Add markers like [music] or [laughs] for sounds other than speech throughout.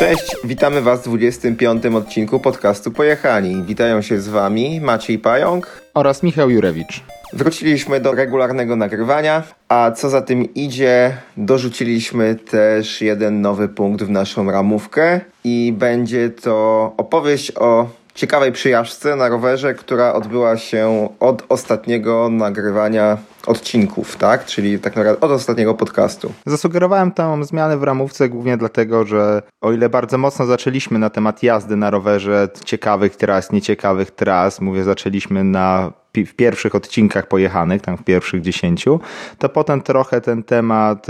Cześć, witamy Was w 25. odcinku podcastu Pojechani. Witają się z Wami Maciej Pająk oraz Michał Jurewicz. Wróciliśmy do regularnego nagrywania, a co za tym idzie, dorzuciliśmy też jeden nowy punkt w naszą ramówkę i będzie to opowieść o ciekawej przyjażdżce na rowerze, która odbyła się od ostatniego nagrywania odcinków, tak? Czyli tak naprawdę od ostatniego podcastu. Zasugerowałem tę zmianę w ramówce głównie dlatego, że o ile bardzo mocno zaczęliśmy na temat jazdy na rowerze, ciekawych tras, nieciekawych tras, mówię, zaczęliśmy na w pierwszych odcinkach pojechanych, tam w pierwszych dziesięciu, to potem trochę ten temat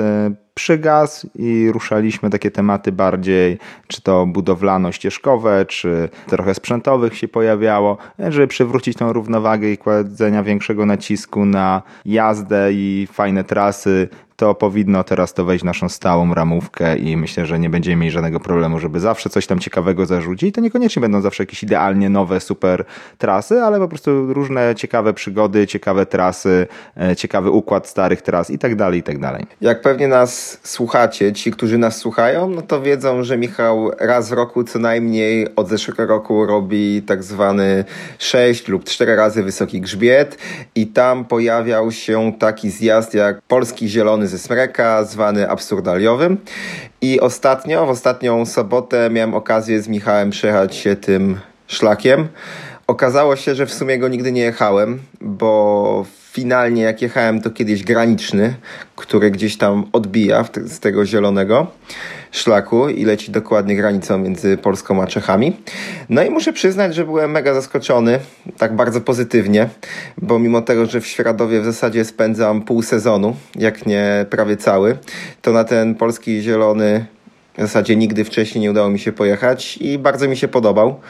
przygasł i ruszaliśmy takie tematy bardziej, czy to budowlano-ścieżkowe, czy trochę sprzętowych się pojawiało, żeby przywrócić tą równowagę i kładzenia większego nacisku na jazdę i fajne trasy, to powinno teraz to wejść w naszą stałą ramówkę i myślę, że nie będziemy mieli żadnego problemu, żeby zawsze coś tam ciekawego zarzucić. To niekoniecznie będą zawsze jakieś idealnie nowe, super trasy, ale po prostu różne ciekawe przygody, ciekawe trasy, e, ciekawy układ starych tras i tak dalej, i tak dalej. Jak pewnie nas słuchacie, ci, którzy nas słuchają, no to wiedzą, że Michał raz w roku co najmniej od zeszłego roku robi tak zwany 6 lub 4 razy wysoki grzbiet i tam pojawiał się taki zjazd jak Polski Zielony ze Smreka, zwany absurdaliowym. I ostatnio, w ostatnią sobotę miałem okazję z Michałem przejechać się tym szlakiem. Okazało się, że w sumie go nigdy nie jechałem, bo finalnie jak jechałem to kiedyś graniczny, który gdzieś tam odbija z tego zielonego szlaku i leci dokładnie granicą między Polską a Czechami. No i muszę przyznać, że byłem mega zaskoczony, tak bardzo pozytywnie, bo mimo tego, że w Świeradowie w zasadzie spędzam pół sezonu, jak nie prawie cały, to na ten polski zielony w zasadzie nigdy wcześniej nie udało mi się pojechać i bardzo mi się podobał.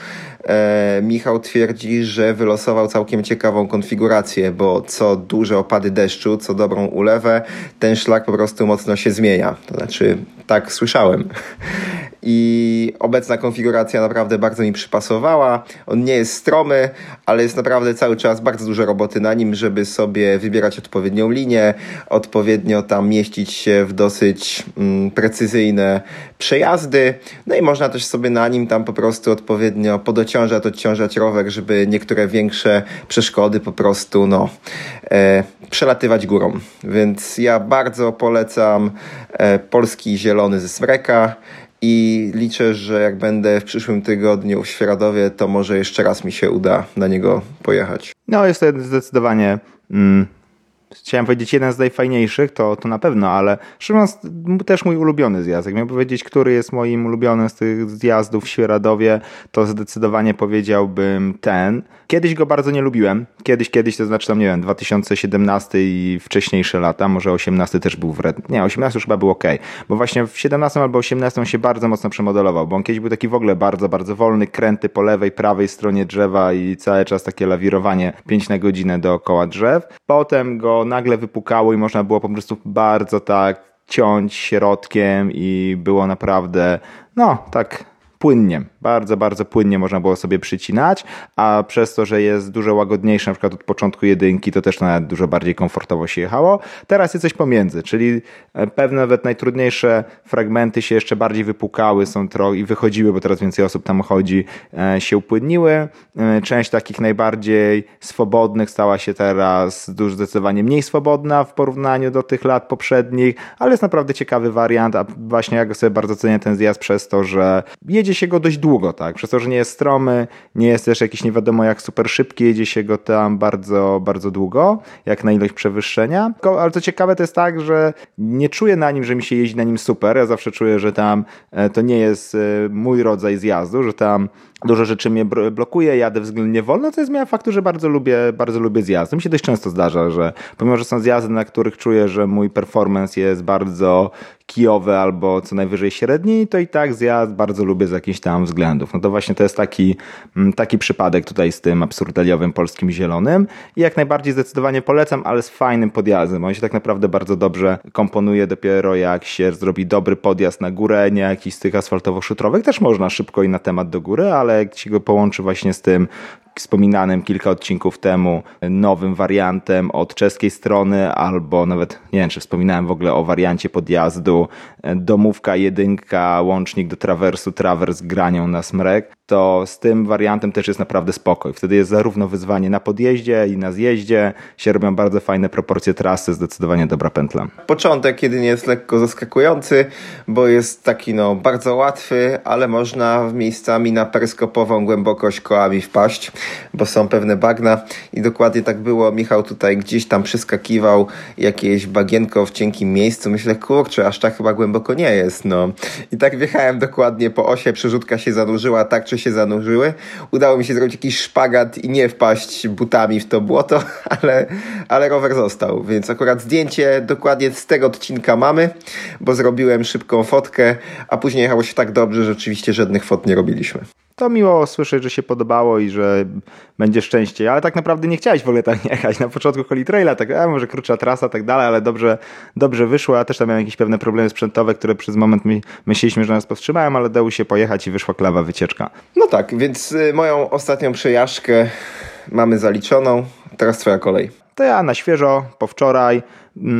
E, Michał twierdzi, że wylosował całkiem ciekawą konfigurację, bo co duże opady deszczu, co dobrą ulewę, ten szlak po prostu mocno się zmienia. To znaczy, tak słyszałem. I obecna konfiguracja naprawdę bardzo mi przypasowała. On nie jest stromy, ale jest naprawdę cały czas bardzo dużo roboty na nim, żeby sobie wybierać odpowiednią linię, odpowiednio tam mieścić się w dosyć mm, precyzyjne przejazdy. No i można też sobie na nim tam po prostu odpowiednio podociążać, odciążać rower, żeby niektóre większe przeszkody po prostu no, e, przelatywać górą. Więc ja bardzo polecam e, polski zielony ze Smreka i liczę, że jak będę w przyszłym tygodniu w Świeradowie, to może jeszcze raz mi się uda na niego pojechać. No jest to zdecydowanie mm, chciałem powiedzieć jeden z najfajniejszych, to, to na pewno, ale mówiąc też mój ulubiony zjazd. Jak powiedzieć, który jest moim ulubionym z tych zjazdów w Świeradowie, to zdecydowanie powiedziałbym ten. Kiedyś go bardzo nie lubiłem. Kiedyś, kiedyś, to znaczy tam, nie wiem, 2017 i wcześniejsze lata, może 18 też był wredny. Nie, 18 już chyba był ok, bo właśnie w 17 albo 18 się bardzo mocno przemodelował, bo on kiedyś był taki w ogóle bardzo, bardzo wolny, kręty po lewej, prawej stronie drzewa i cały czas takie lawirowanie 5 na godzinę dookoła drzew. Potem go nagle wypukało i można było po prostu bardzo tak ciąć środkiem i było naprawdę, no tak płynnie, bardzo, bardzo płynnie można było sobie przycinać, a przez to, że jest dużo łagodniejsze, na przykład od początku jedynki, to też nawet dużo bardziej komfortowo się jechało. Teraz jest coś pomiędzy, czyli e, pewne nawet najtrudniejsze fragmenty się jeszcze bardziej wypukały są trochę i wychodziły, bo teraz więcej osób tam chodzi, e, się upłynniły. E, część takich najbardziej swobodnych stała się teraz dużo zdecydowanie mniej swobodna w porównaniu do tych lat poprzednich, ale jest naprawdę ciekawy wariant, a właśnie ja go sobie bardzo cenię ten zjazd przez to, że jedzie jedzie się go dość długo, tak? Przez to, że nie jest stromy, nie jest też jakiś nie wiadomo jak super szybki, jedzie się go tam bardzo, bardzo długo, jak na ilość przewyższenia. Ale co ciekawe to jest tak, że nie czuję na nim, że mi się jeździ na nim super. Ja zawsze czuję, że tam e, to nie jest e, mój rodzaj zjazdu, że tam dużo rzeczy mnie blokuje, jadę względnie wolno, co jest zmiana faktu, że bardzo lubię, bardzo lubię zjazdy. Mi się dość często zdarza, że pomimo, że są zjazdy, na których czuję, że mój performance jest bardzo kijowy albo co najwyżej średni, to i tak zjazd bardzo lubię z jakichś tam względów. No to właśnie to jest taki, mm, taki przypadek tutaj z tym absurdaliowym polskim zielonym i jak najbardziej zdecydowanie polecam, ale z fajnym podjazdem. On się tak naprawdę bardzo dobrze komponuje dopiero jak się zrobi dobry podjazd na górę, nie jakiś z tych asfaltowo-szutrowych. Też można szybko i na temat do góry, ale ale jak się go połączy właśnie z tym wspominanym kilka odcinków temu nowym wariantem od czeskiej strony, albo nawet nie wiem, czy wspominałem w ogóle o wariancie podjazdu domówka, jedynka, łącznik do trawersu, trawers granią na smrek, to z tym wariantem też jest naprawdę spokoj. Wtedy jest zarówno wyzwanie na podjeździe i na zjeździe, się robią bardzo fajne proporcje trasy, zdecydowanie dobra pętla. Początek jedynie jest lekko zaskakujący, bo jest taki no bardzo łatwy, ale można miejscami na peryskopową głębokość kołami wpaść, bo są pewne bagna i dokładnie tak było. Michał tutaj gdzieś tam przeskakiwał jakieś bagienko w cienkim miejscu. Myślę, kurczę, aż tak chyba głęboko nie jest, no. I tak wjechałem dokładnie po osie, przerzutka się zanurzyła tak czy się zanurzyły. Udało mi się zrobić jakiś szpagat i nie wpaść butami w to błoto, [laughs] ale, ale rower został, więc akurat zdjęcie dokładnie z tego odcinka mamy, bo zrobiłem szybką fotkę, a później jechało się tak dobrze, że oczywiście żadnych fot nie robiliśmy to miło słyszeć, że się podobało i że będzie szczęście, ale tak naprawdę nie chciałeś w ogóle tak [laughs] jechać. Na początku Holy Traila, tak, a może krótsza trasa, tak dalej, ale dobrze, dobrze wyszło. Ja też tam miałem jakieś pewne problemy sprzętowe, które przez moment my, myśleliśmy, że nas powstrzymają, ale dało się pojechać i wyszła klawa wycieczka. No tak, więc y, moją ostatnią przejażdżkę mamy zaliczoną. Teraz twoja kolej. To ja na świeżo, po wczoraj,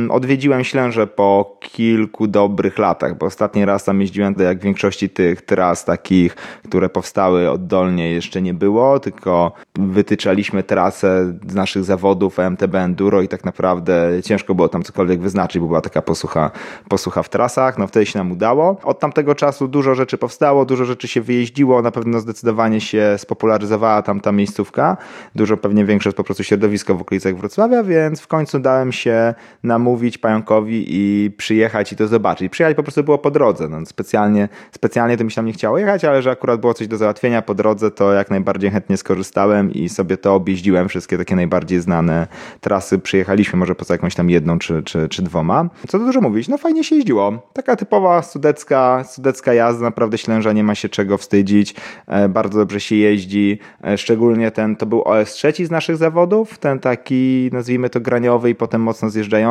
odwiedziłem Ślęże po kilku dobrych latach, bo ostatni raz tam jeździłem, jak w większości tych tras takich, które powstały oddolnie jeszcze nie było, tylko wytyczaliśmy trasę z naszych zawodów MTB Enduro i tak naprawdę ciężko było tam cokolwiek wyznaczyć, bo była taka posłucha, posłucha w trasach, no wtedy się nam udało. Od tamtego czasu dużo rzeczy powstało, dużo rzeczy się wyjeździło, na pewno zdecydowanie się spopularyzowała tam ta miejscówka, dużo pewnie większe po prostu środowisko w okolicach Wrocławia, więc w końcu dałem się namówić pająkowi i przyjechać i to zobaczyć. Przyjechać po prostu było po drodze. No, specjalnie, specjalnie to mi się tam nie chciało jechać, ale że akurat było coś do załatwienia po drodze, to jak najbardziej chętnie skorzystałem i sobie to objeździłem. Wszystkie takie najbardziej znane trasy przyjechaliśmy, może poza jakąś tam jedną czy, czy, czy dwoma. Co tu dużo mówić, no fajnie się jeździło. Taka typowa sudecka, sudecka jazda, naprawdę Ślęża nie ma się czego wstydzić. E, bardzo dobrze się jeździ. E, szczególnie ten, to był OS trzeci z naszych zawodów, ten taki nazwijmy to graniowy i potem mocno zjeżdżający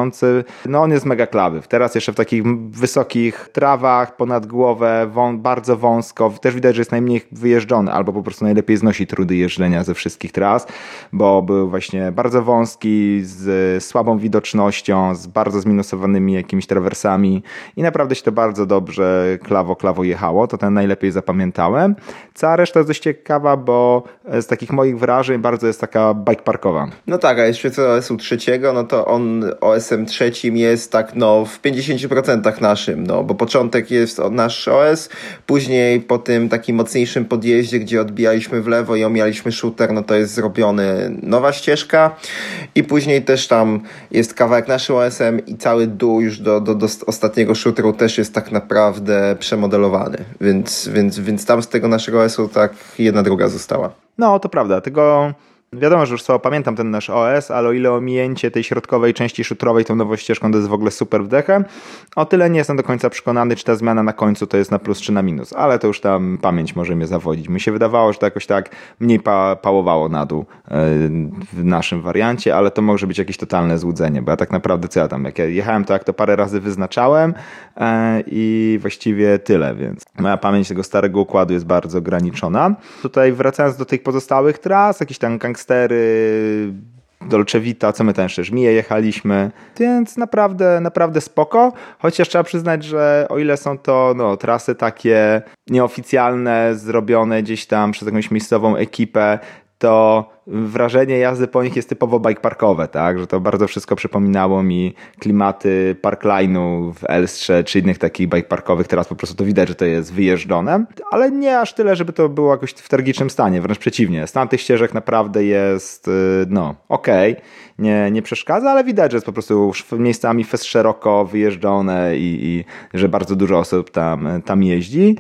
no on jest mega klawy. Teraz jeszcze w takich wysokich trawach, ponad głowę, wą, bardzo wąsko. Też widać, że jest najmniej wyjeżdżony, albo po prostu najlepiej znosi trudy jeżdżenia ze wszystkich tras, bo był właśnie bardzo wąski, z słabą widocznością, z bardzo zminusowanymi jakimiś trawersami i naprawdę się to bardzo dobrze klawo, klawo jechało. To ten najlepiej zapamiętałem. Cała reszta jest dość ciekawa, bo z takich moich wrażeń bardzo jest taka bike parkowa. No tak, a jeszcze co OS-u trzeciego, no to on OS OS-em trzecim jest tak no w 50% naszym, no bo początek jest nasz OS, później po tym takim mocniejszym podjeździe, gdzie odbijaliśmy w lewo i omijaliśmy shooter, no to jest zrobiony nowa ścieżka i później też tam jest kawałek naszym OS-em i cały dół już do, do, do ostatniego shooteru też jest tak naprawdę przemodelowany, więc, więc, więc tam z tego naszego OS-u tak jedna druga została. No, to prawda, tego Wiadomo, że już słabo pamiętam ten nasz OS, ale o ile ominięcie tej środkowej części szutrowej tą nową ścieżką to jest w ogóle super wdechem, o tyle nie jestem do końca przekonany, czy ta zmiana na końcu to jest na plus czy na minus, ale to już tam pamięć może mnie zawodzić. Mi się wydawało, że to jakoś tak mniej pa pałowało na dół e, w naszym wariancie, ale to może być jakieś totalne złudzenie, bo ja tak naprawdę co ja tam, jak ja jechałem to jak to parę razy wyznaczałem e, i właściwie tyle, więc moja pamięć tego starego układu jest bardzo ograniczona. Tutaj wracając do tych pozostałych tras, jakiś tam gangstery, Dolce Vita, co my tam jeszcze, Żmije jechaliśmy, więc naprawdę, naprawdę spoko, chociaż trzeba przyznać, że o ile są to no, trasy takie nieoficjalne, zrobione gdzieś tam przez jakąś miejscową ekipę, to wrażenie jazdy po nich jest typowo bike parkowe, tak? Że to bardzo wszystko przypominało mi klimaty parkline'u w Elstrze czy innych takich bike parkowych. Teraz po prostu to widać, że to jest wyjeżdżone, ale nie aż tyle, żeby to było jakoś w tragicznym stanie, wręcz przeciwnie. Stan tych ścieżek naprawdę jest, y, no, okej, okay. nie, nie przeszkadza, ale widać, że jest po prostu miejscami fest szeroko wyjeżdżone i, i że bardzo dużo osób tam, tam jeździ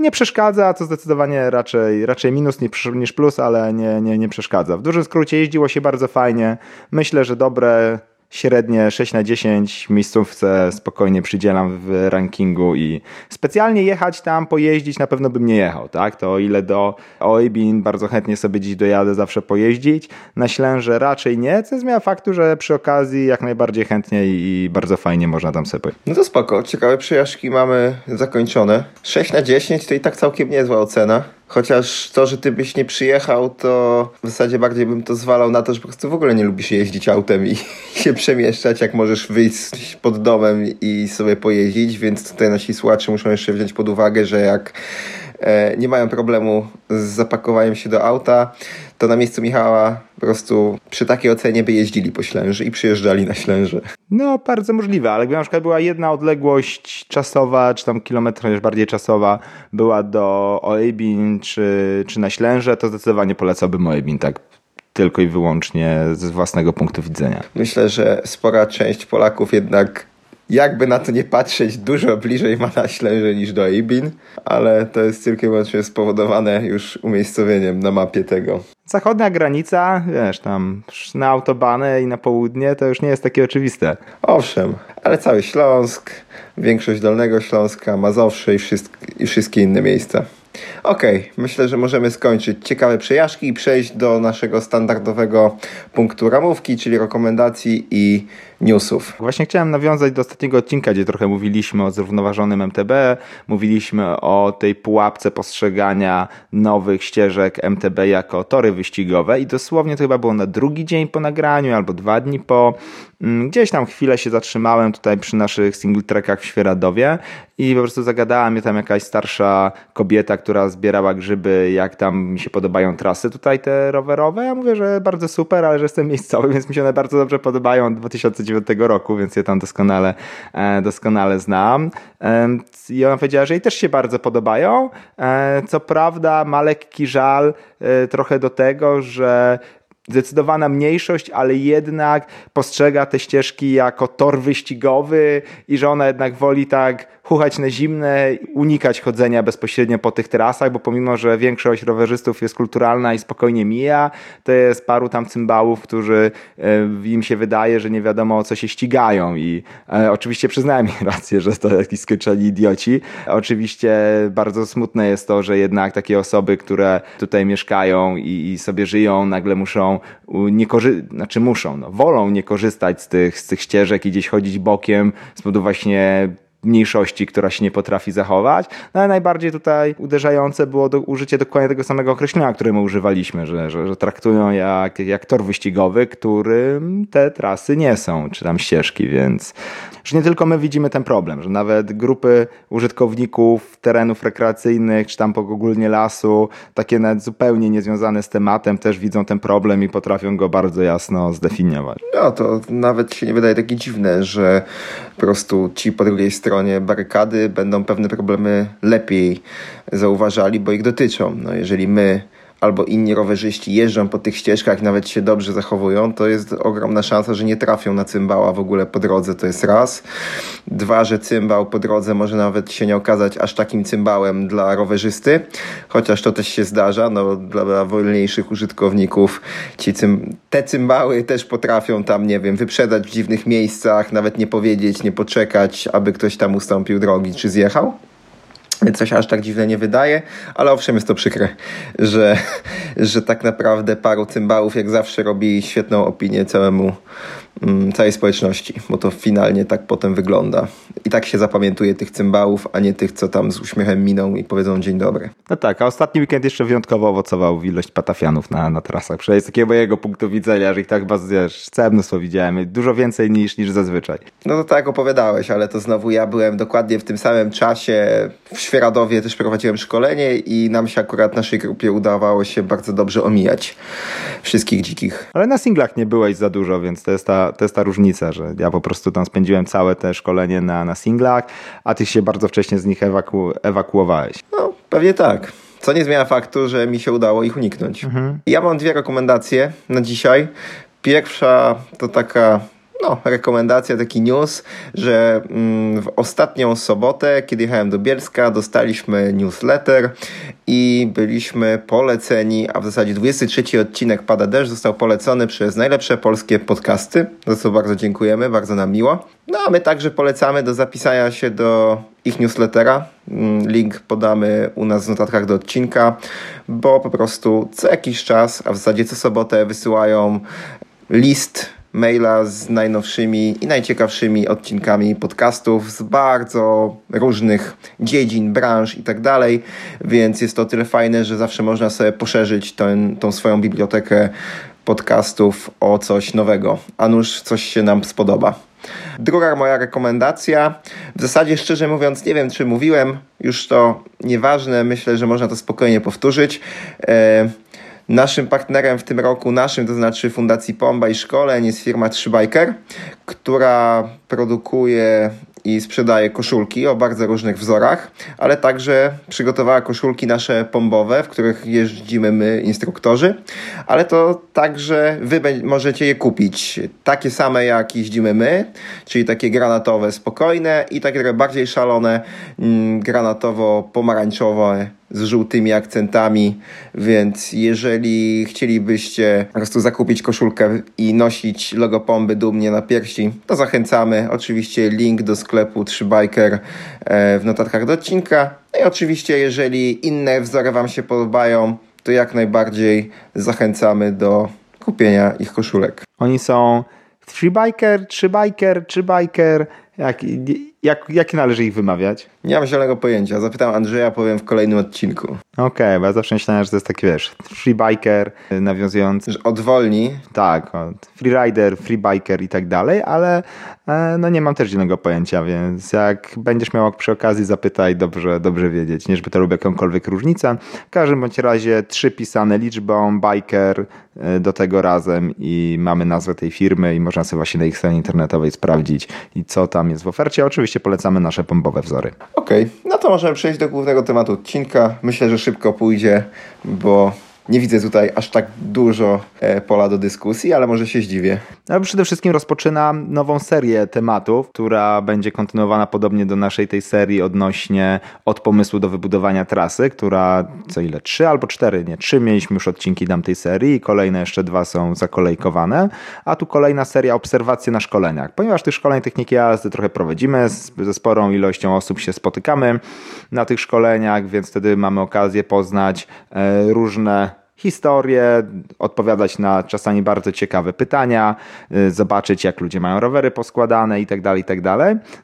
nie przeszkadza, to zdecydowanie raczej, raczej minus niż plus, ale nie, nie, nie przeszkadza. W dużym skrócie jeździło się bardzo fajnie. Myślę, że dobre średnie 6 na 10 miejscówce spokojnie przydzielam w rankingu i specjalnie jechać tam, pojeździć na pewno bym nie jechał, tak? To o ile do Oibin bardzo chętnie sobie dziś dojadę zawsze pojeździć, na Ślęże raczej nie, co zmienia faktu, że przy okazji jak najbardziej chętnie i bardzo fajnie można tam sobie pojechać. No to spoko, ciekawe przyjażdżki mamy zakończone. 6 na 10 to i tak całkiem niezła ocena. Chociaż to, że ty byś nie przyjechał, to w zasadzie bardziej bym to zwalał na to, że po prostu w ogóle nie lubisz jeździć autem i [laughs] się przemieszczać, jak możesz wyjść pod domem i sobie pojeździć, więc tutaj nasi słuchacze muszą jeszcze wziąć pod uwagę, że jak nie mają problemu z zapakowaniem się do auta, to na miejscu Michała po prostu przy takiej ocenie by jeździli po Ślęży i przyjeżdżali na Ślęże. No, bardzo możliwe, ale gdyby na przykład była jedna odległość czasowa, czy tam kilometr bardziej czasowa była do Oebin czy, czy na Ślęże, to zdecydowanie polecałbym Oebin, tak tylko i wyłącznie z własnego punktu widzenia. Myślę, że spora część Polaków jednak jakby na to nie patrzeć, dużo bliżej ma na Ślęże niż do Ibin, ale to jest tylko i wyłącznie spowodowane już umiejscowieniem na mapie tego. Zachodnia granica, wiesz, tam na autobany i na południe to już nie jest takie oczywiste. Owszem, ale cały Śląsk, większość Dolnego Śląska, Mazowsze i, i wszystkie inne miejsca. Okej, okay, myślę, że możemy skończyć ciekawe przejażdżki i przejść do naszego standardowego punktu ramówki, czyli rekomendacji i newsów. Właśnie chciałem nawiązać do ostatniego odcinka, gdzie trochę mówiliśmy o zrównoważonym MTB, mówiliśmy o tej pułapce postrzegania nowych ścieżek MTB jako tory wyścigowe i dosłownie to chyba było na drugi dzień po nagraniu albo dwa dni po. Mm, gdzieś tam chwilę się zatrzymałem tutaj przy naszych single trackach w Świeradowie i po prostu zagadała mnie tam jakaś starsza kobieta, która zbierała grzyby, jak tam mi się podobają trasy tutaj te rowerowe. Ja mówię, że bardzo super, ale że jestem miejscowy, więc mi się one bardzo dobrze podobają 2009 roku, więc je tam doskonale, e, doskonale znam. I ona powiedziała, że jej też się bardzo podobają. E, co prawda ma lekki żal e, trochę do tego, że zdecydowana mniejszość, ale jednak postrzega te ścieżki jako tor wyścigowy i że ona jednak woli tak chuchać na zimne, unikać chodzenia bezpośrednio po tych trasach, bo pomimo, że większość rowerzystów jest kulturalna i spokojnie mija, to jest paru tam cymbałów, którzy e, im się wydaje, że nie wiadomo o co się ścigają i e, oczywiście przyznałem mi rację, że to jakiś skończeni idioci. Oczywiście bardzo smutne jest to, że jednak takie osoby, które tutaj mieszkają i, i sobie żyją, nagle muszą nie korzystać, znaczy muszą, no, wolą nie korzystać z tych, z tych ścieżek i gdzieś chodzić bokiem z powodu właśnie mniejszości, która się nie potrafi zachować. No ale najbardziej tutaj uderzające było do, użycie dokładnie tego samego określenia, które my używaliśmy, że, że, że traktują jak, jak tor wyścigowy, którym te trasy nie są, czy tam ścieżki, więc że nie tylko my widzimy ten problem, że nawet grupy użytkowników terenów rekreacyjnych, czy tam ogólnie lasu, takie nawet zupełnie niezwiązane z tematem, też widzą ten problem i potrafią go bardzo jasno zdefiniować. No to nawet się nie wydaje takie dziwne, że po prostu ci po drugiej stronie barykady będą pewne problemy lepiej zauważali, bo ich dotyczą. No jeżeli my albo inni rowerzyści jeżdżą po tych ścieżkach, nawet się dobrze zachowują, to jest ogromna szansa, że nie trafią na cymbała w ogóle po drodze, to jest raz. Dwa, że cymbał po drodze może nawet się nie okazać aż takim cymbałem dla rowerzysty, chociaż to też się zdarza, no dla wolniejszych użytkowników ci cym te cymbały też potrafią tam, nie wiem, wyprzedać w dziwnych miejscach, nawet nie powiedzieć, nie poczekać, aby ktoś tam ustąpił drogi czy zjechał. Się aż tak dziwne nie wydaje, ale owszem jest to przykre, że, że tak naprawdę paru cymbałów jak zawsze robi świetną opinię całemu całej społeczności, bo to finalnie tak potem wygląda. I tak się zapamiętuje tych cymbałów, a nie tych, co tam z uśmiechem miną i powiedzą dzień dobry. No tak, a ostatni weekend jeszcze wyjątkowo owocował ilość patafianów na, na trasach. Przynajmniej z takiego mojego punktu widzenia, że ich tak bardzo, wiesz, całe mnóstwo widziałem. Dużo więcej niż, niż zazwyczaj. No to tak opowiadałeś, ale to znowu ja byłem dokładnie w tym samym czasie w Świeradowie też prowadziłem szkolenie i nam się akurat naszej grupie udawało się bardzo dobrze omijać wszystkich dzikich. Ale na singlach nie byłeś za dużo, więc to jest ta to jest ta różnica, że ja po prostu tam spędziłem całe te szkolenie na, na singlach, a ty się bardzo wcześnie z nich ewaku ewakuowałeś. No, pewnie tak. Co nie zmienia faktu, że mi się udało ich uniknąć. Mhm. Ja mam dwie rekomendacje na dzisiaj. Pierwsza to taka no, rekomendacja, taki news, że mm, w ostatnią sobotę, kiedy jechałem do Bielska, dostaliśmy newsletter i byliśmy poleceni, a w zasadzie 23 odcinek Pada Deszcz został polecony przez najlepsze polskie podcasty, za co bardzo dziękujemy, bardzo nam miło. No a my także polecamy do zapisania się do ich newslettera. Mm, link podamy u nas w notatkach do odcinka, bo po prostu co jakiś czas, a w zasadzie co sobotę wysyłają list maila z najnowszymi i najciekawszymi odcinkami podcastów z bardzo różnych dziedzin, branż i tak dalej, więc jest to tyle fajne, że zawsze można sobie poszerzyć ten, tą swoją bibliotekę podcastów o coś nowego, a nuż coś się nam spodoba. Druga moja rekomendacja, w zasadzie szczerze mówiąc, nie wiem czy mówiłem, już to nieważne, myślę, że można to spokojnie powtórzyć. E, naszym partnerem w tym roku, naszym, to znaczy Fundacji Pomba i Szkoleń jest firma 3Biker, która produkuje i sprzedaje koszulki o bardzo różnych wzorach, ale także przygotowała koszulki nasze pombowe, w których jeździmy my, instruktorzy, ale to także wy możecie je kupić. Takie same jak jeździmy my, czyli takie granatowe, spokojne i takie bardziej szalone, mm, granatowo-pomarańczowe z żółtymi akcentami, więc jeżeli chcielibyście po prostu zakupić koszulkę i nosić logo Pomby dumnie na piersi, to zachęcamy. Oczywiście link do sklepu 3Biker e, w notatkach do odcinka. No i oczywiście jeżeli inne wzory Wam się podobają, to jak najbardziej zachęcamy do kupienia ich koszulek. Oni są 3Biker, 3Biker, 3Biker, jak, jak, jak należy ich wymawiać? Nie mam zielonego pojęcia. Zapytam Andrzeja, powiem w kolejnym odcinku. Okej, okay, bo ja zawsze myślałem, że to jest taki, wiesz, freebiker, nawiązując... Że odwolni. Tak, od freerider, freebiker i tak dalej, ale e, no nie mam też zielonego pojęcia, więc jak będziesz miał przy okazji, zapytaj, dobrze, dobrze wiedzieć. Nie, żeby to robił jakąkolwiek różnicę. W każdym bądź razie trzy pisane liczbą, biker e, do tego razem i mamy nazwę tej firmy i można sobie właśnie na ich stronie internetowej sprawdzić i co tam jest w ofercie. Oczywiście polecamy nasze pombowe wzory. Okej, okay. no to możemy przejść do głównego tematu odcinka. Myślę, że szybko pójdzie, bo nie widzę tutaj aż tak dużo e, pola do dyskusji, ale może się zdziwię. No, przede wszystkim rozpoczynam nową serię tematów, która będzie kontynuowana podobnie do naszej tej serii odnośnie od pomysłu do wybudowania trasy, która co ile? Trzy albo cztery? Nie, trzy mieliśmy już odcinki tej serii kolejne jeszcze dwa są zakolejkowane, a tu kolejna seria obserwacji na szkoleniach. Ponieważ tych szkoleń techniki jazdy trochę prowadzimy, ze sporą ilością osób się spotykamy na tych szkoleniach, więc wtedy mamy okazję poznać e, różne historię, odpowiadać na czasami bardzo ciekawe pytania, y, zobaczyć jak ludzie mają rowery poskładane i tak dalej, i tak.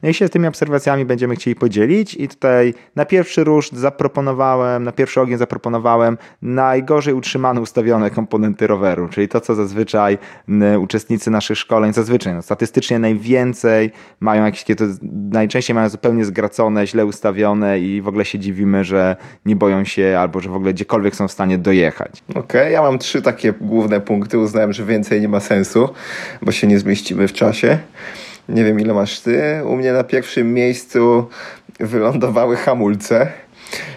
No i się z tymi obserwacjami będziemy chcieli podzielić i tutaj na pierwszy ruszt zaproponowałem, na pierwszy ogień zaproponowałem najgorzej utrzymane, ustawione komponenty roweru, czyli to, co zazwyczaj uczestnicy naszych szkoleń, zazwyczaj no, statystycznie najwięcej mają jakieś, to najczęściej mają zupełnie zgracone, źle ustawione i w ogóle się dziwimy, że nie boją się albo że w ogóle gdziekolwiek są w stanie dojechać. Okej, okay, ja mam trzy takie główne punkty. Uznałem, że więcej nie ma sensu, bo się nie zmieścimy w czasie. Nie wiem, ile masz ty. U mnie na pierwszym miejscu wylądowały hamulce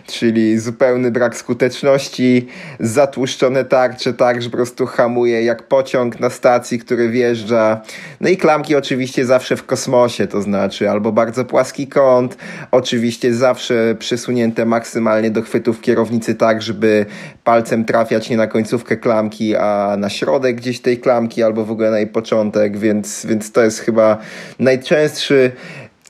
czyli zupełny brak skuteczności, zatłuszczone tarcze tak, że po prostu hamuje jak pociąg na stacji, który wjeżdża. No i klamki oczywiście zawsze w kosmosie, to znaczy albo bardzo płaski kąt, oczywiście zawsze przesunięte maksymalnie do chwytów kierownicy tak, żeby palcem trafiać nie na końcówkę klamki, a na środek gdzieś tej klamki albo w ogóle na jej początek, więc, więc to jest chyba najczęstszy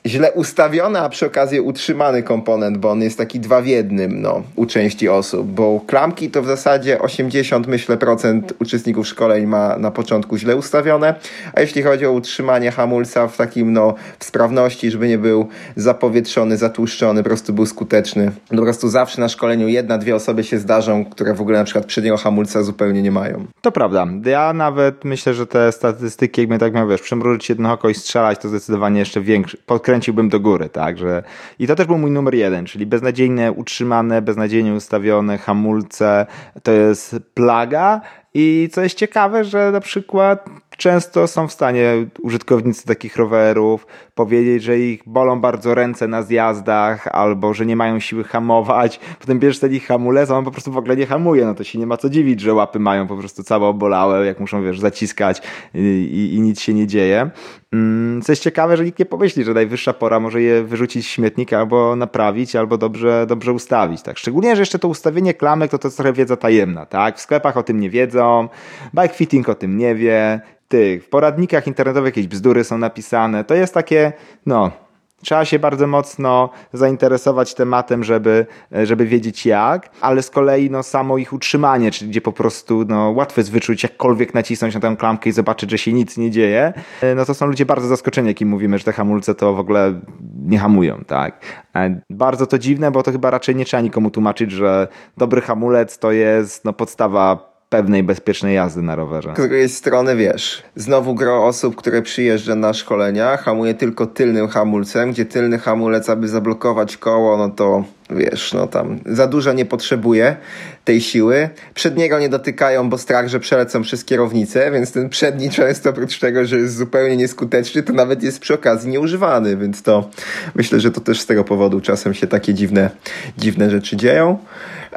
źle ustawiony, a przy okazji utrzymany komponent, bo on jest taki dwa w jednym no, u części osób, bo klamki to w zasadzie 80 myślę procent uczestników szkoleń ma na początku źle ustawione, a jeśli chodzi o utrzymanie hamulca w takim no w sprawności, żeby nie był zapowietrzony, zatłuszczony, po prostu był skuteczny. Po prostu zawsze na szkoleniu jedna, dwie osoby się zdarzą, które w ogóle na przykład przedniego hamulca zupełnie nie mają. To prawda. Ja nawet myślę, że te statystyki, jakbym tak miał, wiesz, przymrużyć jedno oko i strzelać, to zdecydowanie jeszcze większy, kręciłbym do góry, tak, że i to też był mój numer jeden, czyli beznadziejnie utrzymane, beznadziejnie ustawione hamulce, to jest plaga i co jest ciekawe, że na przykład często są w stanie użytkownicy takich rowerów powiedzieć, że ich bolą bardzo ręce na zjazdach, albo że nie mają siły hamować. Potem bierzesz ten ich hamulec, a on po prostu w ogóle nie hamuje. No to się nie ma co dziwić, że łapy mają po prostu całe obolałe, jak muszą, wiesz, zaciskać i, i, nic się nie dzieje. Mm, co jest ciekawe, że nikt nie pomyśli, że najwyższa pora może je wyrzucić z śmietnika albo naprawić, albo dobrze, dobrze ustawić. Tak? Szczególnie, że jeszcze to ustawienie klamek to to trochę wiedza tajemna. Tak? W sklepach o tym nie wiedzą, bike fitting o tym nie wie, tych w poradnikach internetowych jakieś bzdury są napisane. To jest takie, no, Trzeba się bardzo mocno zainteresować tematem, żeby, żeby wiedzieć jak, ale z kolei no, samo ich utrzymanie, czyli gdzie po prostu no, łatwo jest wyczuć, jakkolwiek nacisnąć na tę klamkę i zobaczyć, że się nic nie dzieje, no to są ludzie bardzo zaskoczeni, jak im mówimy, że te hamulce to w ogóle nie hamują, tak. E, bardzo to dziwne, bo to chyba raczej nie trzeba nikomu tłumaczyć, że dobry hamulec to jest no, podstawa pewnej bezpiecznej jazdy na rowerze. Z drugiej strony wiesz, znowu gro osób, które przyjeżdża na szkolenia, hamuje tylko tylnym hamulcem, gdzie tylny hamulec, aby zablokować koło, no to wiesz, no tam za dużo nie potrzebuje tej siły. Przedniego nie dotykają, bo strach, że przelecą przez kierownicę, więc ten przedni często oprócz tego, że jest zupełnie nieskuteczny, to nawet jest przy okazji nieużywany, więc to myślę, że to też z tego powodu czasem się takie dziwne, dziwne rzeczy dzieją.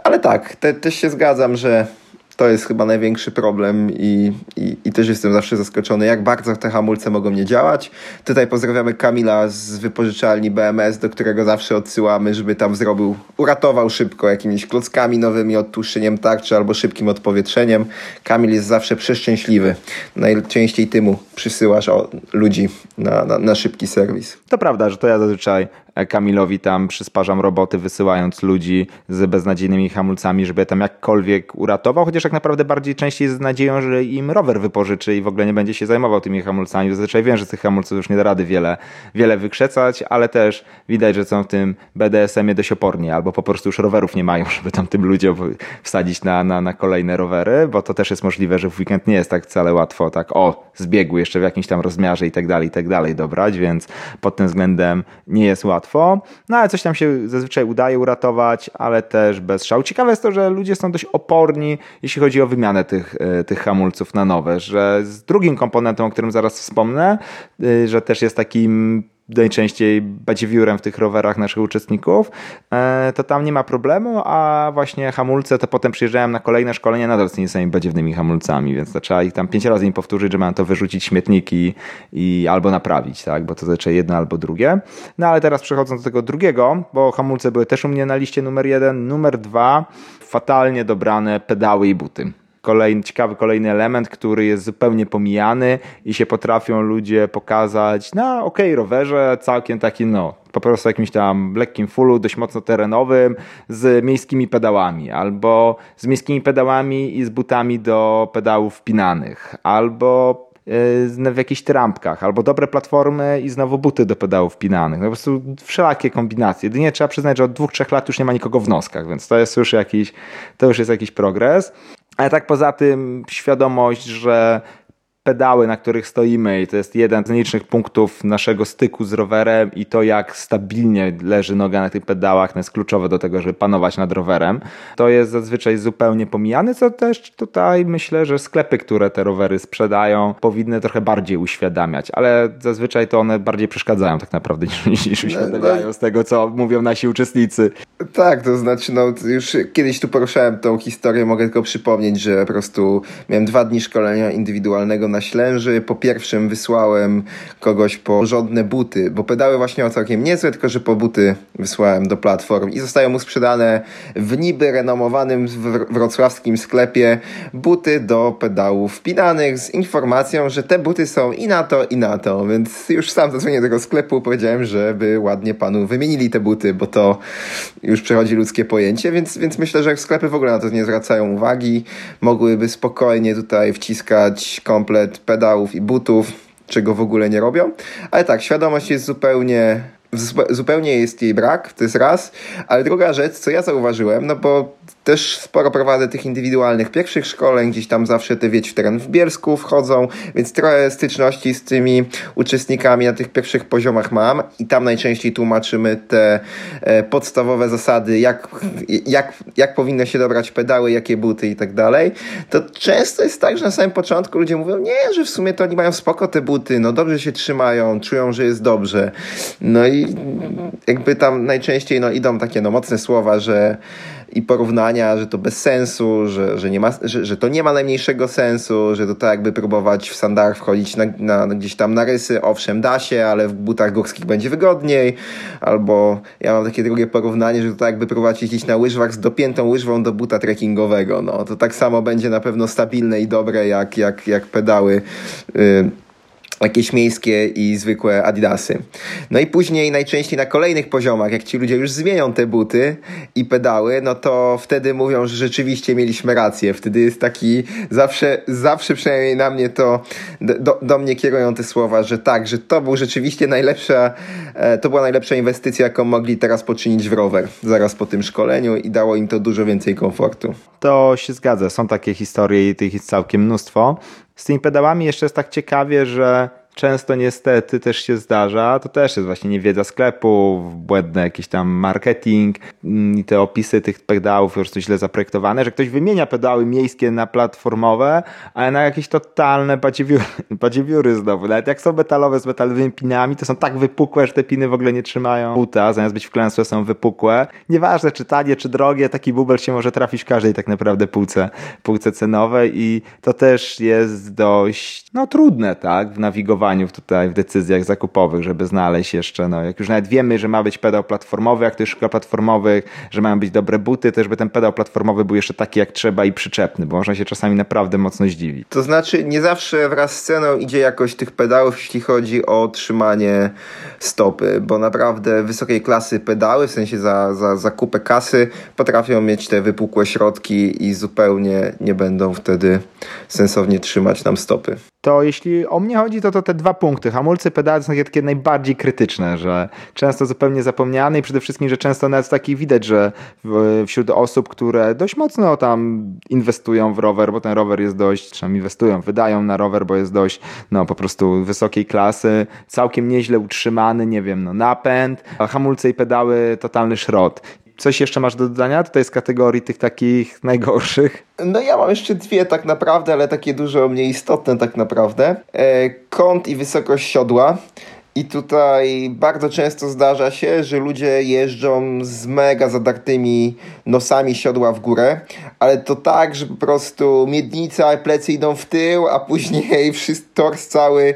Ale tak, te, też się zgadzam, że to jest chyba największy problem i, i, i, też jestem zawsze zaskoczony, jak bardzo te hamulce mogą nie działać. Tutaj pozdrawiamy Kamila z wypożyczalni BMS, do którego zawsze odsyłamy, żeby tam zrobił, uratował szybko jakimiś klockami nowymi, odtłuszczeniem tarczy albo szybkim odpowietrzeniem. Kamil jest zawsze przeszczęśliwy. Najczęściej ty mu przysyłasz o, ludzi na, na, na szybki serwis. To prawda, że to ja zazwyczaj Kamilowi tam przysparzam roboty, wysyłając ludzi z beznadziejnymi hamulcami, żeby tam jakkolwiek uratował, chociaż tak naprawdę bardziej częściej z nadzieją, że im rower wypożyczy i w ogóle nie będzie się zajmował tymi hamulcami. Zazwyczaj wiem, że tych hamulców już nie da rady wiele, wiele wykrzecać, ale też widać, że są w tym BDSM-ie dość oporni, albo po prostu już rowerów nie mają, [laughs] żeby tam tym ludziom wsadzić na, na, na kolejne rowery, bo to też jest możliwe, że w weekend nie jest tak wcale łatwo, tak o, zbiegł jeszcze w jakimś tam rozmiarze i tak dalej, i tak dalej dobrać, więc pod tym względem nie jest łatwo łatwo, no ale coś tam się zazwyczaj udaje uratować, ale też bez szału. Ciekawe jest to, że ludzie są dość oporni, jeśli chodzi o wymianę tych, e, tych hamulców na nowe, że z drugim komponentem, o którym zaraz wspomnę, e, że też jest takim najczęściej badziewiórem w tych rowerach naszych uczestników, e, to tam nie ma problemu, a właśnie hamulce to potem przyjeżdżałem na kolejne szkolenia nadal z tymi samymi badziewnymi hamulcami, więc to trzeba ich tam pięć razy im powtórzyć, że mają to wyrzucić śmietniki i albo naprawić, tak, bo to zazwyczaj jedno albo drugie. No ale teraz przechodząc do tego drugiego, bo hamulce były też u mnie na liście numer jeden, numer dwa, fatalnie dobrane pedały i buty kolejny, ciekawy kolejny element, który jest zupełnie pomijany i się potrafią ludzie pokazać na ok, rowerze, całkiem taki no, po prostu jakimś tam lekkim fullu, dość mocno terenowym, z miejskimi pedałami, albo z miejskimi pedałami i z butami do pedałów wpinanych, albo e, w jakichś trampkach, albo dobre platformy i znowu buty do pedałów wpinanych. No po prostu wszelakie kombinacje. Jedynie trzeba przyznać, że od dwóch, trzech lat już nie ma nikogo w noskach, więc to jest już jakiś, to już jest jakiś progres. Ale tak poza tym świadomość, że pedały, na których stoimy i to jest jeden z nielicznych punktów naszego styku z rowerem i to jak stabilnie leży noga na tych pedałach, to jest kluczowe do tego, żeby panować nad rowerem. To jest zazwyczaj zupełnie pomijane, co też tutaj myślę, że sklepy, które te rowery sprzedają, powinny trochę bardziej uświadamiać, ale zazwyczaj to one bardziej przeszkadzają tak naprawdę niż, niż uświadamiają no, no. z tego, co mówią nasi uczestnicy. Tak, to znaczy, no już kiedyś tu poruszałem tą historię, mogę tylko przypomnieć, że po prostu miałem dwa dni szkolenia indywidualnego na Ślęży. Po pierwszym wysłałem kogoś po porządne buty, bo pedały właśnie miał całkiem niezłe, tylko że po buty wysłałem do platform i zostają mu sprzedane w niby renomowanym wrocławskim sklepie buty do pedałów wpinanych z informacją, że te buty są i na to, i na to, więc już sam zadzwonię tego sklepu, powiedziałem, żeby ładnie panu wymienili te buty, bo to już przechodzi ludzkie pojęcie, więc, więc myślę, że sklepy w ogóle na to nie zwracają uwagi, mogłyby spokojnie tutaj wciskać komplet pedałów i butów, czego w ogóle nie robią. Ale tak, świadomość jest zupełnie zupełnie jest jej brak, to jest raz, ale druga rzecz, co ja zauważyłem, no bo też sporo prowadzę tych indywidualnych pierwszych szkoleń, gdzieś tam zawsze te wieć w teren w Bielsku wchodzą, więc trochę styczności z tymi uczestnikami na tych pierwszych poziomach mam i tam najczęściej tłumaczymy te e, podstawowe zasady, jak, jak, jak powinno się dobrać pedały, jakie buty i tak dalej. To często jest tak, że na samym początku ludzie mówią, nie, że w sumie to oni mają spoko te buty, no dobrze się trzymają, czują, że jest dobrze. No i jakby tam najczęściej no, idą takie no, mocne słowa, że i porównania, że to bez sensu, że, że, nie ma, że, że to nie ma najmniejszego sensu, że to tak jakby próbować w sandałach wchodzić na, na, gdzieś tam na rysy, owszem da się, ale w butach górskich będzie wygodniej, albo ja mam takie drugie porównanie, że to tak jakby próbować jeździć na łyżwach z dopiętą łyżwą do buta trekkingowego, no to tak samo będzie na pewno stabilne i dobre jak, jak, jak pedały yy, jakieś miejskie i zwykłe adidasy. No i później najczęściej na kolejnych poziomach, jak ci ludzie już zmienią te buty i pedały, no to wtedy mówią, że rzeczywiście mieliśmy rację. Wtedy jest taki, zawsze, zawsze przynajmniej na mnie to, do, do mnie kierują te słowa, że tak, że to był rzeczywiście najlepsza, e, to była najlepsza inwestycja, jaką mogli teraz poczynić w rower, zaraz po tym szkoleniu i dało im to dużo więcej komfortu. To się zgadza, są takie historie i tych jest całkiem mnóstwo. Z tymi pedałami. Jeszcze jest tak ciekawie, że często niestety też się zdarza, to też jest właśnie niewiedza sklepów, błędny jakiś tam marketing mm, i te opisy tych pedałów po prostu źle zaprojektowane, że ktoś wymienia pedały miejskie na platformowe, ale na jakieś totalne badziewióry [laughs] znowu. Nawet jak są metalowe z metalowymi pinami, to są tak wypukłe, że te piny w ogóle nie trzymają buta, zamiast być wklęsłe są wypukłe. Nieważne czy tanie, czy drogie, taki bubel się może trafić w każdej tak naprawdę półce, półce cenowej i to też jest dość no trudne, tak, w nawigowaniu tutaj w decyzjach zakupowych, żeby znaleźć jeszcze, no jak już nawet wiemy, że ma być pedał platformowy, jak to jest szkoła że mają być dobre buty, to żeby ten pedał platformowy był jeszcze taki jak trzeba i przyczepny, bo można się czasami naprawdę mocno zdziwić. To znaczy nie zawsze wraz z ceną idzie jakość tych pedałów, jeśli chodzi o trzymanie stopy, bo naprawdę wysokiej klasy pedały, w sensie za, za, za kupę kasy, potrafią mieć te wypukłe środki i zupełnie nie będą wtedy sensownie trzymać nam stopy. To jeśli o mnie chodzi, to to te dwa punkty. Hamulce, pedały są takie najbardziej krytyczne, że często zupełnie zapomniane i przede wszystkim, że często nawet taki widać, że wśród osób, które dość mocno tam inwestują w rower, bo ten rower jest dość, czy inwestują, wydają na rower, bo jest dość no po prostu wysokiej klasy, całkiem nieźle utrzymany, nie wiem, no napęd, hamulce i pedały totalny szrot coś jeszcze masz do dodania tutaj z kategorii tych takich [laughs] najgorszych? No ja mam jeszcze dwie tak naprawdę, ale takie dużo mniej istotne tak naprawdę. E, kąt i wysokość siodła. I tutaj bardzo często zdarza się, że ludzie jeżdżą z mega zadartymi nosami siodła w górę, ale to tak, że po prostu miednica, plecy idą w tył, a później [laughs] tors cały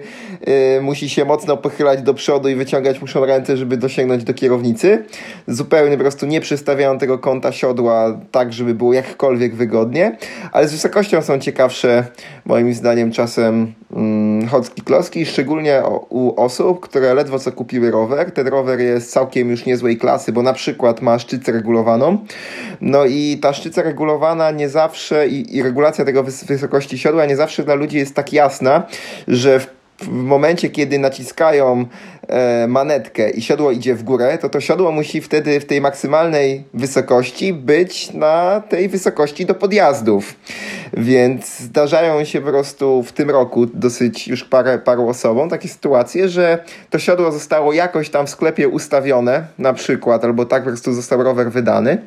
y, musi się mocno pochylać do przodu i wyciągać muszą ręce, żeby dosięgnąć do kierownicy. Zupełnie po prostu nie przestawiają tego kąta siodła tak, żeby było jakkolwiek wygodnie, ale z wysokością są ciekawsze moim zdaniem czasem mm, chodzki kloski, szczególnie u osób, które ledwo co kupiły rower. Ten rower jest całkiem już niezłej klasy, bo na przykład ma szczycę regulowaną. No i ta szczyca regulowana nie zawsze i, i regulacja tego wys wysokości siodła nie zawsze dla ludzi jest tak jasna, że w w momencie, kiedy naciskają e, manetkę i siodło idzie w górę, to to siodło musi wtedy w tej maksymalnej wysokości być na tej wysokości do podjazdów. Więc zdarzają się po prostu w tym roku dosyć już parę, paru osobom takie sytuacje, że to siodło zostało jakoś tam w sklepie ustawione, na przykład, albo tak po prostu został rower wydany.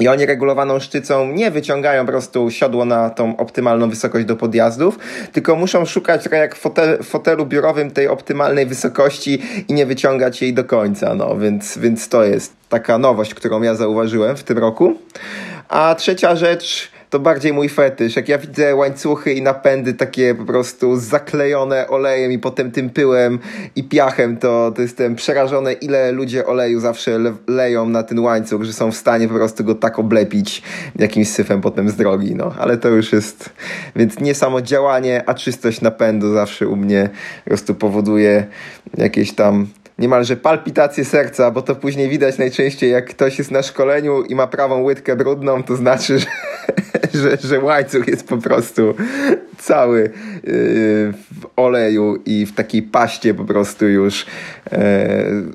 I oni regulowaną szczycą nie wyciągają po prostu siodło na tą optymalną wysokość do podjazdów, tylko muszą szukać trochę jak w fotel, fotelu biurowym tej optymalnej wysokości i nie wyciągać jej do końca. No, więc, więc to jest taka nowość, którą ja zauważyłem w tym roku. A trzecia rzecz, to bardziej mój fetysz. Jak ja widzę łańcuchy i napędy takie po prostu zaklejone olejem i potem tym pyłem i piachem, to, to jestem przerażony, ile ludzie oleju zawsze le leją na ten łańcuch, że są w stanie po prostu go tak oblepić jakimś syfem potem z drogi. No, ale to już jest, więc nie samo działanie, a czystość napędu zawsze u mnie po prostu powoduje jakieś tam niemalże palpitację serca, bo to później widać najczęściej, jak ktoś jest na szkoleniu i ma prawą łydkę brudną, to znaczy, [laughs] że, że, że łańcuch jest po prostu cały yy, w oleju i w takiej paście po prostu już yy,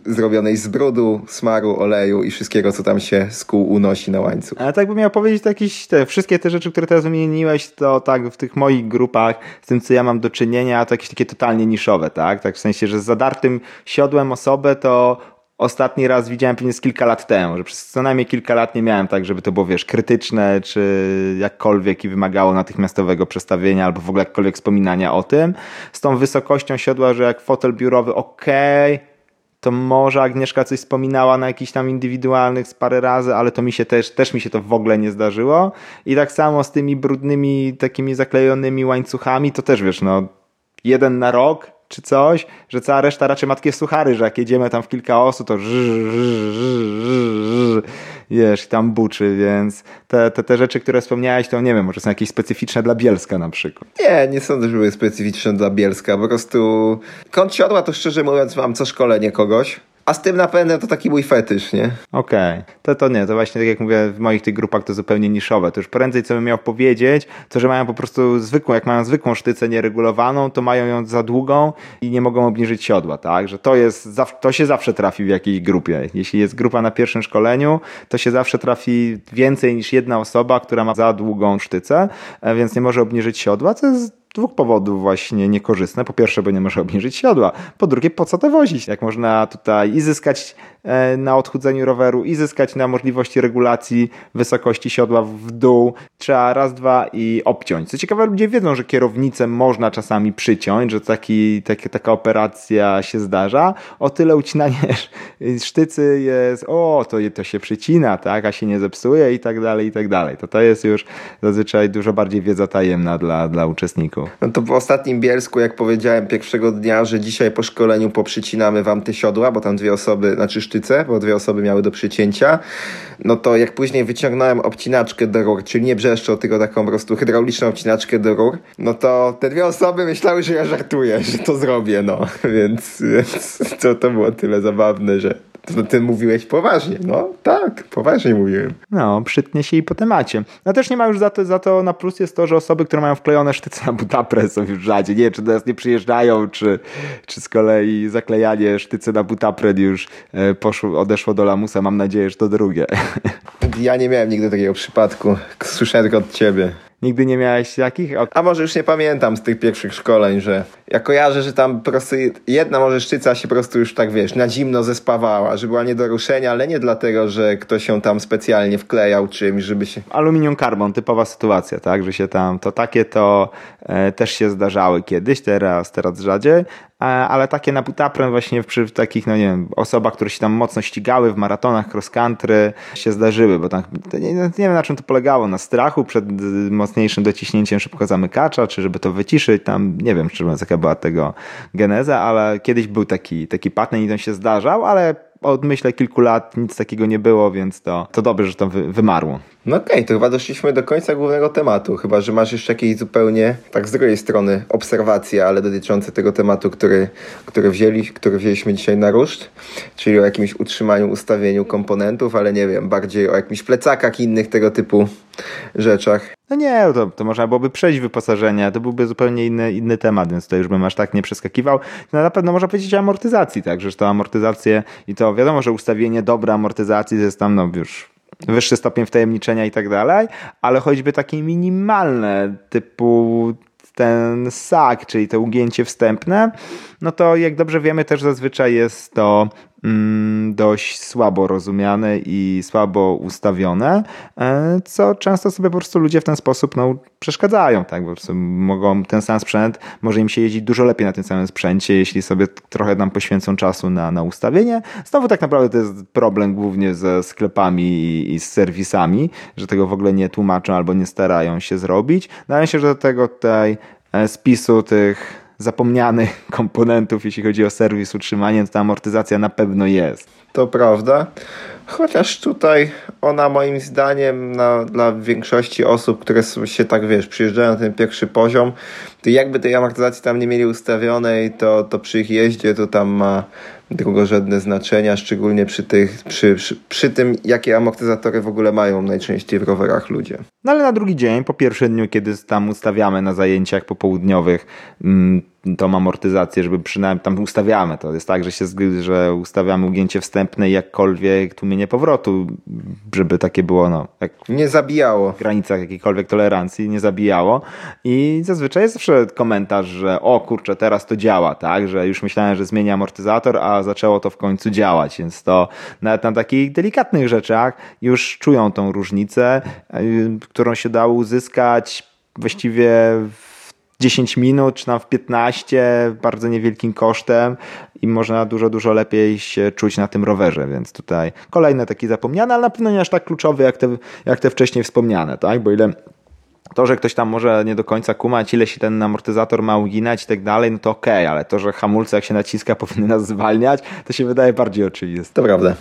zrobionej z brudu, smaru, oleju i wszystkiego, co tam się z kół unosi na łańcuch. Ale tak bym miał powiedzieć, to jakieś te, wszystkie te rzeczy, które teraz wymieniłeś, to tak w tych moich grupach, z tym, co ja mam do czynienia, to jakieś takie totalnie niszowe, tak? Tak w sensie, że z zadartym siodłem osobę, to ostatni raz widziałem pewnie z kilka lat temu, że przez co najmniej kilka lat nie miałem tak, żeby to było, wiesz, krytyczne, czy jakkolwiek i wymagało natychmiastowego przestawienia, albo w ogóle jakkolwiek wspominania o tym. Z tą wysokością siodła, że jak fotel biurowy, okej, okay, to może Agnieszka coś wspominała na jakichś tam indywidualnych z parę razy, ale to mi się też, też mi się to w ogóle nie zdarzyło. I tak samo z tymi brudnymi, takimi zaklejonymi łańcuchami, to też wiesz, no, jeden na rok, czy coś, że cała reszta raczej ma takie suchary, że jak jedziemy tam w kilka osób, to wiesz, tam buczy, więc te, te, te rzeczy, które wspomniałeś, to nie wiem, może są jakieś specyficzne dla Bielska na przykład. Nie, nie sądzę, że były specyficzne dla Bielska, po prostu kąt siodła to szczerze mówiąc mam co szkolenie kogoś, a z tym na pewno to taki mój fetysz, nie? Okej. Okay. To, to nie, to właśnie tak jak mówię, w moich tych grupach to zupełnie niszowe. To już prędzej co bym miał powiedzieć, to że mają po prostu zwykłą, jak mają zwykłą sztycę nieregulowaną, to mają ją za długą i nie mogą obniżyć siodła, tak? Że to jest, to się zawsze trafi w jakiejś grupie. Jeśli jest grupa na pierwszym szkoleniu, to się zawsze trafi więcej niż jedna osoba, która ma za długą sztycę, e, więc nie może obniżyć siodła, co jest dwóch powodów właśnie niekorzystne. Po pierwsze, bo nie może obniżyć siodła. Po drugie, po co to wozić? Jak można tutaj i zyskać na odchudzeniu roweru i zyskać na możliwości regulacji wysokości siodła w dół. Trzeba raz, dwa i obciąć. Co ciekawe, ludzie wiedzą, że kierownicę można czasami przyciąć, że taki, taki, taka operacja się zdarza. O tyle ucinanie [laughs] sztycy jest, o, to, to się przycina, tak, a się nie zepsuje i tak dalej, i tak dalej. To to jest już zazwyczaj dużo bardziej wiedza tajemna dla, dla uczestników. No to w ostatnim Bielsku, jak powiedziałem pierwszego dnia, że dzisiaj po szkoleniu poprzycinamy wam te siodła, bo tam dwie osoby, znaczy sztyce, bo dwie osoby miały do przycięcia, no to jak później wyciągnąłem obcinaczkę do rur, czyli nie brzeszczą, tylko taką po prostu hydrauliczną obcinaczkę do rur, no to te dwie osoby myślały, że ja żartuję, że to zrobię, no. [laughs] Więc, więc to, to było tyle zabawne, że to ty mówiłeś poważnie. No tak, poważnie mówiłem. No, przytnie się i po temacie. No też nie ma już za to, za to na plus jest to, że osoby, które mają wklejone sztyce na butapres są już rzadziej. Nie wiem, czy do nas nie przyjeżdżają, czy, czy z kolei zaklejanie sztyce na butapred już e, poszło, odeszło do lamusa. Mam nadzieję, że to drugie. [laughs] Ja nie miałem nigdy takiego przypadku. Słyszałem tylko od ciebie. Nigdy nie miałeś takich? A może już nie pamiętam z tych pierwszych szkoleń, że ja kojarzę, że tam po prostu jedna może szczyca się po prostu już tak, wiesz, na zimno zespawała, że była nie do ruszenia, ale nie dlatego, że ktoś się tam specjalnie wklejał czymś, żeby się... Aluminium carbon, typowa sytuacja, tak, że się tam, to takie to e, też się zdarzały kiedyś, teraz, teraz rzadziej, ale takie na butaprem właśnie przy takich, no nie wiem, osobach, które się tam mocno ścigały w maratonach cross country się zdarzyły, bo tam, nie, nie wiem na czym to polegało, na strachu przed mocniejszym dociśnięciem szybko zamykacza, czy żeby to wyciszyć, tam nie wiem, czy jaka była tego geneza, ale kiedyś był taki, taki patent i to się zdarzał, ale od kilku lat nic takiego nie było, więc to, to dobrze, że to wy, wymarło. No okej, okay, to chyba doszliśmy do końca głównego tematu. Chyba, że masz jeszcze jakieś zupełnie, tak z drugiej strony, obserwacje, ale dotyczące tego tematu, który, który, wzięli, który wzięliśmy dzisiaj na ruszt, czyli o jakimś utrzymaniu, ustawieniu komponentów, ale nie wiem, bardziej o jakimś plecakach i innych tego typu rzeczach. No nie, to, to można byłoby przejść wyposażenie, to byłby zupełnie inny, inny temat, więc to już bym aż tak nie przeskakiwał. No na pewno można powiedzieć o amortyzacji, tak, że to amortyzacje i to wiadomo, że ustawienie dobra amortyzacji to jest tam no już wyższy stopień wtajemniczenia i tak dalej, ale choćby takie minimalne typu ten sak, czyli to ugięcie wstępne, no to jak dobrze wiemy też zazwyczaj jest to dość słabo rozumiane i słabo ustawione, e, co często sobie po prostu ludzie w ten sposób no, przeszkadzają, tak? Prostu mogą ten sam sprzęt, może im się jeździć dużo lepiej na tym samym sprzęcie, jeśli sobie trochę nam poświęcą czasu na, na ustawienie. Znowu tak naprawdę to jest problem głównie ze sklepami i, i z serwisami, że tego w ogóle nie tłumaczą albo nie starają się zrobić. Wydaje się, że do tego tutaj e, spisu tych zapomnianych [laughs] komponentów, jeśli chodzi o serwis, utrzymanie, to ta amortyzacja na pewno jest. To prawda. Chociaż tutaj ona moim zdaniem na, dla większości osób, które się tak wiesz, przyjeżdżają na ten pierwszy poziom, to jakby tej amortyzacji tam nie mieli ustawionej, to, to przy ich jeździe to tam ma drugorzędne znaczenia, szczególnie przy, tych, przy, przy, przy tym, jakie amortyzatory w ogóle mają najczęściej w rowerach ludzie. No ale na drugi dzień, po pierwszym dniu, kiedy tam ustawiamy na zajęciach popołudniowych, mm, tą amortyzację, żeby przynajmniej tam ustawiamy. To jest tak, że się że ustawiamy ugięcie wstępne i jakkolwiek tłumienie powrotu, żeby takie było, no, jak nie zabijało. W granicach jakiejkolwiek tolerancji nie zabijało. I zazwyczaj jest zawsze komentarz, że o kurczę, teraz to działa, tak, że już myślałem, że zmieni amortyzator, a zaczęło to w końcu działać, więc to nawet na takich delikatnych rzeczach już czują tą różnicę, y, którą się dało uzyskać właściwie w 10 minut, czy tam w 15, bardzo niewielkim kosztem i można dużo, dużo lepiej się czuć na tym rowerze, więc tutaj kolejne takie zapomniane, ale na pewno nie aż tak kluczowe jak te, jak te wcześniej wspomniane, tak? Bo ile To, że ktoś tam może nie do końca kumać, ile się ten amortyzator ma uginać i tak dalej, no to okej, okay, ale to, że hamulce jak się naciska [laughs] powinny nas zwalniać, to się wydaje bardziej oczywiste. To prawda.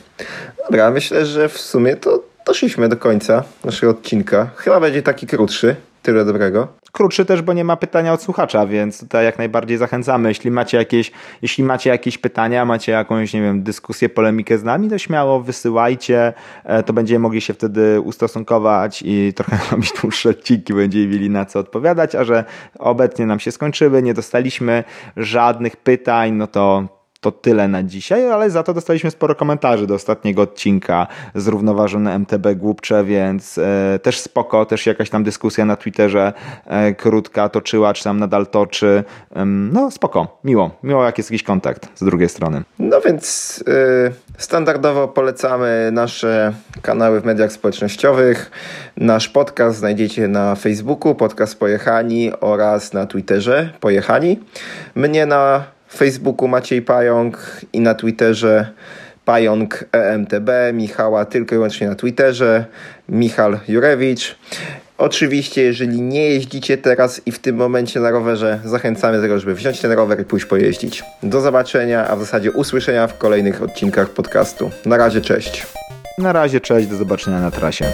Dobra, myślę, że w sumie to doszliśmy do końca naszego odcinka. Chyba będzie taki krótszy. Tyle dobrego. Krótszy też, bo nie ma pytania od słuchacza, więc tutaj jak najbardziej zachęcamy. Jeśli macie jakieś, jeśli macie jakieś pytania, macie jakąś, nie wiem, dyskusję, polemikę z nami, to śmiało wysyłajcie. E, to będziemy mogli się wtedy ustosunkować i trochę [laughs] robić dłuższe odcinki, będziemy mieli na co odpowiadać, a że obecnie nam się skończyły, nie dostaliśmy żadnych pytań, no to to tyle na dzisiaj, ale za to dostaliśmy sporo komentarzy do ostatniego odcinka zrównoważone MTB głupcze, więc e, też spoko, też jakaś tam dyskusja na Twitterze e, krótka toczyła, czy tam nadal toczy. E, no spoko, miło, miło jak jest jakiś kontakt z drugiej strony. No więc e, standardowo polecamy nasze kanały w mediach społecznościowych. Nasz podcast znajdziecie na Facebooku, podcast Pojechani oraz na Twitterze Pojechani. Mnie na Facebooku Maciej Pająk i na Twitterze Pająk EMTB, Michała tylko i wyłącznie na Twitterze, Michal Jurewicz. Oczywiście, jeżeli nie jeździcie teraz i w tym momencie na rowerze, zachęcamy do tego, żeby wziąć ten rower i pójść pojeździć. Do zobaczenia, a w zasadzie usłyszenia w kolejnych odcinkach podcastu. Na razie, cześć. Na razie, cześć, do zobaczenia na trasie.